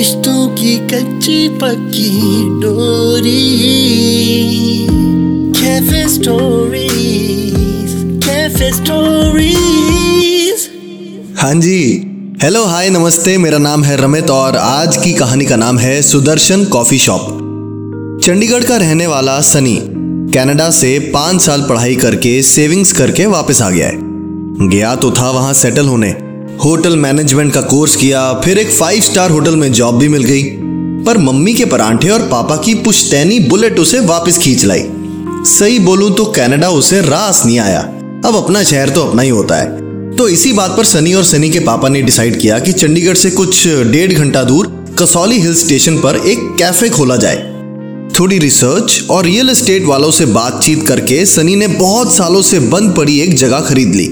रिश्तों की कच्ची पक्की डोरी। कैफ़े स्टोरीज कैफ़े स्टोरीज हाँ जी। हेलो हाय नमस्ते। मेरा नाम है रमित और आज की कहानी का नाम है सुदर्शन कॉफ़ी शॉप। चंडीगढ़ का रहने वाला सनी कनाडा से पाँच साल पढ़ाई करके सेविंग्स करके वापस आ गया है। गया तो था वहाँ सेटल होने। होटल मैनेजमेंट का कोर्स किया, फिर एक फाइव स्टार होटल में जॉब भी मिल गई। पर मम्मी के परांठे और पापा की पुश्तैनी बुलेट उसे वापस खींच लाई। सही बोलूँ तो कनाडा उसे रास नहीं आया। अब अपना शहर तो अपना ही होता है। तो इसी बात पर सनी और सनी के पापा ने डिसाइड किया कि चंडीगढ़ से कुछ डेढ़ घंटा दूर कसौली हिल स्टेशन पर एक कैफ़े खोला जाए। थोड़ी रिसर्च और रियल एस्टेट वालों से बातचीत करके सनी ने बहुत सालों से बंद पड़ी एक जगह खरीद ली।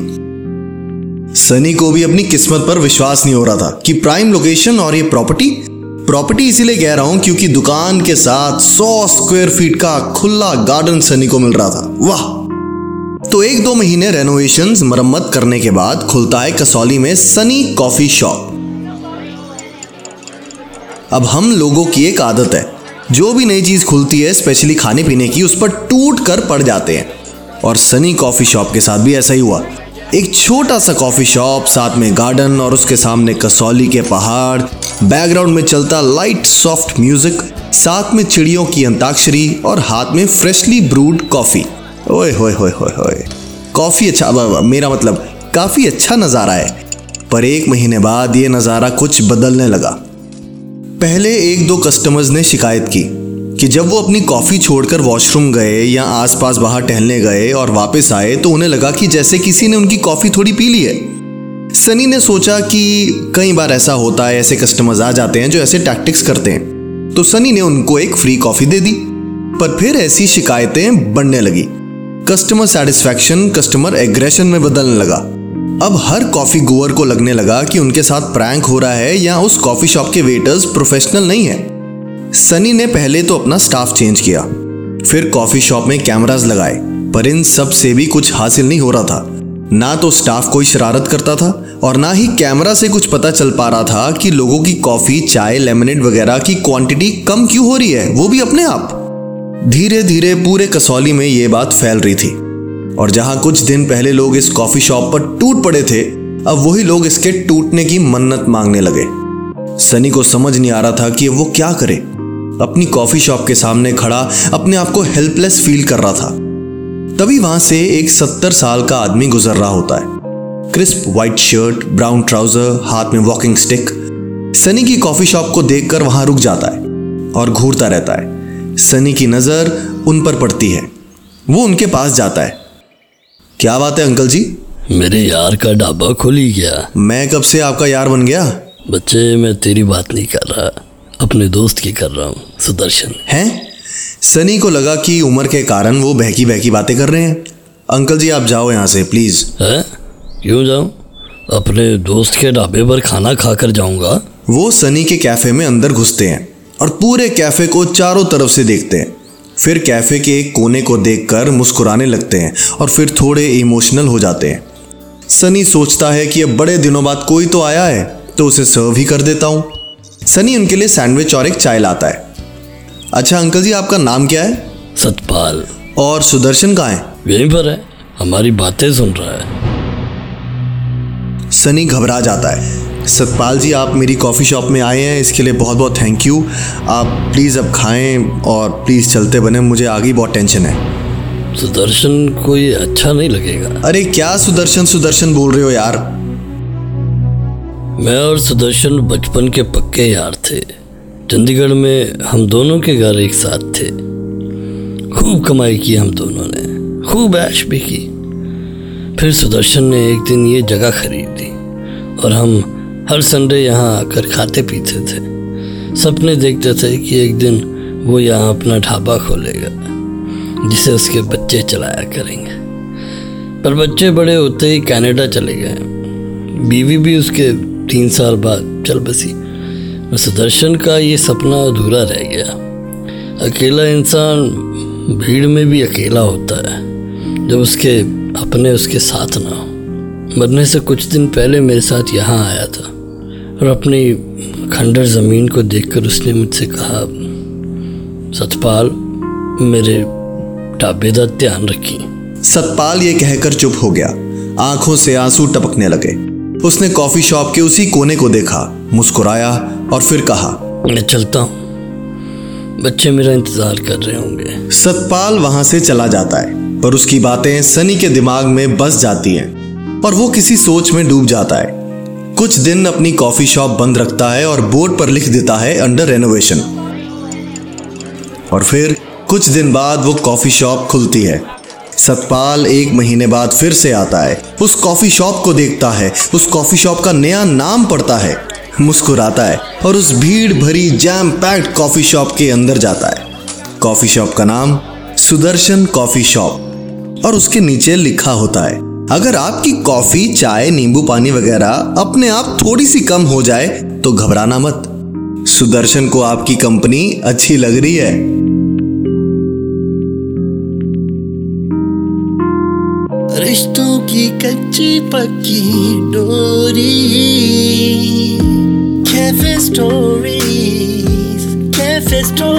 सनी को भी अपनी किस्मत पर विश्वास नहीं हो रहा था कि प्राइम लोकेशन और ये प्रॉपर्टी प्रॉपर्टी इसीलिए कह रहा हूँ क्योंकि दुकान के साथ 100 स्क्वायर फीट का खुला गार्डन सनी को मिल रहा था। वाह। तो एक दो महीने रेनोवेशन मरम्मत करने के बाद खुलता है कसौली में सनी कॉफ़ी शॉप अब हम लोगों की एक आदत है। जो भी नई चीज़ खुलती है स्पेशली खाने पीने की, उस पर टूट कर पड़ जाते हैं। और सनी कॉफ़ी शॉप के साथ भी ऐसा ही हुआ। एक छोटा सा कॉफ़ी शॉप, साथ में गार्डन और उसके सामने कसौली के पहाड़। बैकग्राउंड में चलता लाइट सॉफ्ट म्यूज़िक साथ में चिड़ियों की अंताक्षरी और हाथ में फ्रेशली ब्रूड कॉफ़ी ओए, होए होए होए होए। कॉफ़ी अच्छा मेरा मतलब काफ़ी अच्छा नज़ारा है। पर एक महीने बाद ये नज़ारा कुछ बदलने लगा। पहले एक दो कस्टमर्स ने शिकायत की। कि जब वो अपनी कॉफ़ी छोड़कर वॉशरूम गए या आसपास बाहर टहलने गए और वापस आए तो उन्हें लगा कि जैसे किसी ने उनकी कॉफ़ी थोड़ी पी ली है। सनी ने सोचा कि कई बार ऐसा होता है, ऐसे कस्टमर्स आ जाते हैं जो ऐसे टैक्टिक्स करते हैं। तो सनी ने उनको एक फ्री कॉफ़ी दे दी, पर फिर ऐसी शिकायतें बढ़ने लगी। कस्टमर सेटिस्फैक्शन कस्टमर एग्रेशन में बदलने लगा। अब हर कॉफ़ी गोअर को लगने लगा कि उनके साथ प्रैंक हो रहा है या उस कॉफ़ी शॉप के वेटर्स प्रोफेशनल नहीं है। सनी ने पहले तो अपना स्टाफ चेंज किया, फिर कॉफ़ी शॉप में कैमरास लगाए, पर इन सबसे भी कुछ हासिल नहीं हो रहा था। ना तो स्टाफ कोई शरारत करता था, और ना ही कैमरा से कुछ पता चल पा रहा था कि लोगों की कॉफ़ी, चाय, लेमनेट वगैरह की क्वांटिटी कम क्यों हो रही है, वो भी अपने आप। धीरे धीरे पूरे कसौली में ये बात फैल रही थी, और जहाँ कुछ दिन पहले लोग इस कॉफ़ी शॉप पर टूट पड़े थे, अब वही लोग इसके टूटने की मन्नत मांगने लगे। सनी को समझ नहीं आ रहा था कि वो क्या करे। अपनी कॉफ़ी शॉप के सामने खड़ा अपने आप को हेल्पलेस फील कर रहा था। तभी वहाँ से एक सत्तर साल का आदमी गुजर रहा होता है। Crisp white shirt brown trouser हाथ में वॉकिंग स्टिक सनी की कॉफ़ी शॉप को देखकर वहाँ रुक जाता है और घूरता रहता है। सनी की नज़र उन पर पड़ती है। वो उनके पास जाता है। क्या बात है अंकल जी? मेरे यार का ढाबा खुल ही गया। मैं कब से आपका यार बन गया? बच्चे मैं तेरी बात नहीं कर रहा। अपने दोस्त की कर रहा हूँ सुदर्शन। हैं? सनी को लगा कि उम्र के कारण वो बहकी बहकी बातें कर रहे हैं। अंकल जी आप जाओ यहाँ से प्लीज़। है? क्यों जाऊँ? अपने दोस्त के ढाबे पर खाना खाकर जाऊँगा। वो सनी के कैफ़े में अंदर घुसते हैं और पूरे कैफ़े को चारों तरफ़ से देखते हैं। फिर कैफ़े के एक कोने को देखकर मुस्कुराने लगते हैं और फिर थोड़े इमोशनल हो जाते हैं। सनी सोचता है कि अब बड़े दिनों बाद कोई तो आया है तो उसे सर्व ही कर देता हूँ। सनी उनके लिए सैंडविच और एक चाय लाता है। अच्छा अंकल जी आपका नाम क्या है? सतपाल। और सुदर्शन कहाँ है? यहीं पर है। हमारी बातें सुन रहा है। सनी घबरा जाता है। सतपाल जी आप मेरी कॉफ़ी शॉप में आए हैं। इसके लिए बहुत बहुत थैंक यू। आप प्लीज़ अब खाएँ और प्लीज़ चलते बने। मुझे आगे बहुत टेंशन है। सुदर्शन को ये अच्छा नहीं लगेगा। अरे क्या सुदर्शन सुदर्शन बोल रहे हो यार? मैं और सुदर्शन बचपन के पक्के यार थे। चंडीगढ़ में हम दोनों के घर एक साथ थे। खूब कमाई की हम दोनों ने, खूब ऐश भी की। फिर सुदर्शन ने एक दिन ये जगह खरीदी और हम हर संडे यहाँ आकर खाते पीते थे। सपने देखते थे कि एक दिन वो यहाँ अपना ढाबा खोलेगा, जिसे उसके बच्चे चलाया करेंगे। पर बच्चे बड़े होते ही कनाडा चले गए। बीवी भी उसके तीन साल बाद, चल बसी। और सुदर्शन का ये सपना अधूरा रह गया। अकेला इंसान भीड़ में भी अकेला होता है, जब उसके अपने उसके साथ ना हो। मरने से कुछ दिन पहले मेरे साथ यहाँ आया था, और अपनी खंडर ज़मीन को देखकर उसने मुझसे कहा, सतपाल, मेरे का ध्यान रखी। सतपाल ये कहकर चुप हो गया। आँखों से आँसू टपकने लगे। उसने कॉफ़ी शॉप के उसी कोने को देखा मुस्कुराया और फिर कहा मैं चलता हूँ। बच्चे मेरा इंतज़ार कर रहे होंगे। सतपाल वहाँ से चला जाता है पर उसकी बातें सनी के दिमाग में बस जाती हैं और वो किसी सोच में डूब जाता है। कुछ दिन अपनी कॉफ़ी शॉप बंद रखता है और बोर्ड पर लिख देता है अंडर रेनोवेशन। और फिर कुछ दिन बाद वो कॉफ़ी शॉप खुलती है। सतपाल एक महीने बाद फिर से आता है। उस कॉफ़ी शॉप को देखता है। उस कॉफ़ी शॉप का नया नाम पड़ता है। मुस्कुराता है और उस भीड़ भरी जैम पैक्ड कॉफ़ी शॉप के अंदर जाता है। कॉफ़ी शॉप का नाम सुदर्शन कॉफ़ी शॉप और उसके नीचे लिखा होता है, अगर आपकी कॉफ़ी, चाय, नींबू पानी वगैरह अपने आप थोड़ी सी कम हो जाए तो घबराना मत। सुदर्शन को आपकी कंपनी अच्छी लग रही है। रिश्तों की कच्ची पक्की डोरी कैफ़े स्टोरीज कैफ़े स्टोरीज